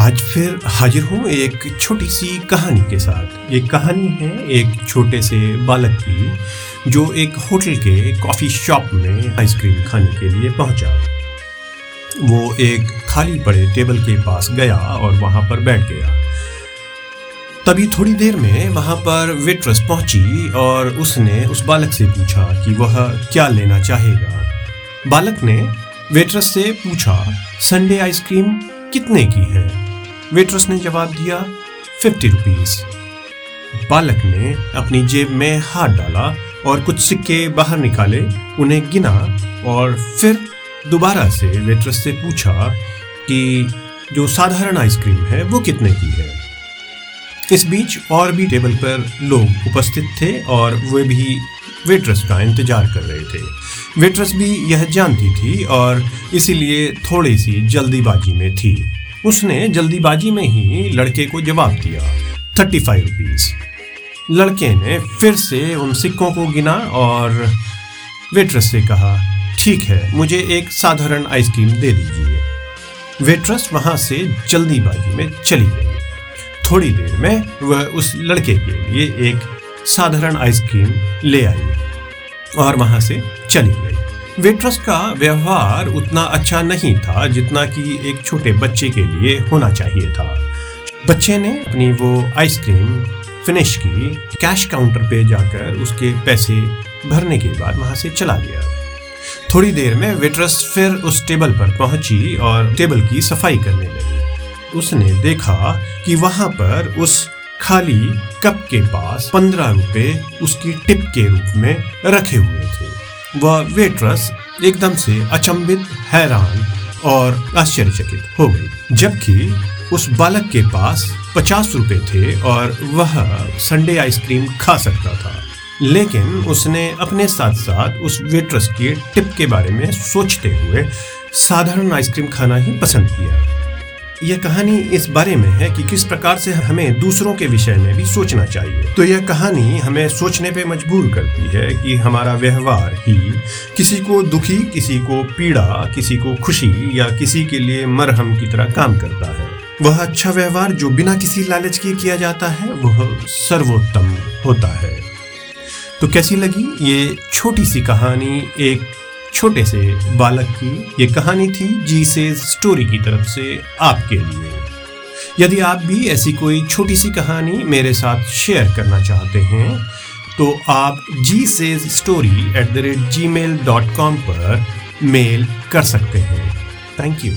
आज फिर हाजिर हूँ एक छोटी सी कहानी के साथ। ये कहानी है एक छोटे से बालक की, जो एक होटल के कॉफ़ी शॉप में आइसक्रीम खाने के लिए पहुँचा। वो एक खाली पड़े टेबल के पास गया और वहाँ पर बैठ गया। तभी थोड़ी देर में वहाँ पर वेट्रेस पहुँची और उसने उस बालक से पूछा कि वह क्या लेना चाहेगा। बालक ने वेट्रेस से पूछा, संडे आइसक्रीम कितने की है? वेट्रेस ने जवाब दिया फिफ्टी रुपीज़ बालक ने अपनी जेब में हाथ डाला और कुछ सिक्के बाहर निकाले, उन्हें गिना और फिर दोबारा से वेट्रेस से पूछा कि जो साधारण आइसक्रीम है, वो कितने की है? इस बीच और भी टेबल पर लोग उपस्थित थे और वे भी वेट्रेस का इंतज़ार कर रहे थे। वेट्रेस भी यह जानती थी और इसीलिए थोड़ी सी जल्दीबाजी में थी। उसने जल्दीबाजी में ही लड़के को जवाब दिया, थर्टी फाइव रुपीज़ लड़के ने फिर से उन सिक्कों को गिना और वेट्रेस से कहा, ठीक है, मुझे एक साधारण आइसक्रीम दे दीजिए। वेट्रेस वहाँ से जल्दीबाजी में चली गई। थोड़ी देर में वह उस लड़के के लिए एक साधारण आइसक्रीम ले आई और वहाँ से चली गई। वेट्रेस का व्यवहार उतना अच्छा नहीं था जितना कि एक छोटे बच्चे के लिए होना चाहिए था। बच्चे ने अपनी वो आइसक्रीम फिनिश की, कैश काउंटर पे जाकर उसके पैसे भरने के बाद वहाँ से चला गया। थोड़ी देर में वेट्रेस फिर उस टेबल पर पहुँची और टेबल की सफ़ाई करने लगी। उसने देखा कि वहाँ पर उस खाली कप के पास पंद्रह रुपए उसकी टिप के रूप में रखे हुए थे। वह वेट्रेस एकदम से अचंभित, हैरान और आश्चर्यचकित हो गई, जबकि उस बालक के पास पचास रुपए थे और वह संडे आइसक्रीम खा सकता था। लेकिन उसने अपने साथ साथ उस वेट्रेस के टिप के बारे में सोचते हुए साधारण आइसक्रीम खाना ही पसंद किया। यह कहानी इस बारे में है कि किस प्रकार से हमें दूसरों के विषय में भी सोचना चाहिए। तो यह कहानी हमें सोचने पे मजबूर करती है कि हमारा व्यवहार ही किसी को दुखी, किसी को पीड़ा, किसी को खुशी या किसी के लिए मरहम की तरह काम करता है। वह अच्छा व्यवहार जो बिना किसी लालच के किया जाता है, वह सर्वोत्तम होता है। तो कैसी लगी ये छोटी सी कहानी, एक छोटे से बालक की ये कहानी थी जी से स्टोरी की तरफ़ से आपके लिए। यदि आप भी ऐसी कोई छोटी सी कहानी मेरे साथ शेयर करना चाहते हैं तो आप जी से story at the rate Gmail dot com पर मेल कर सकते हैं। Thank you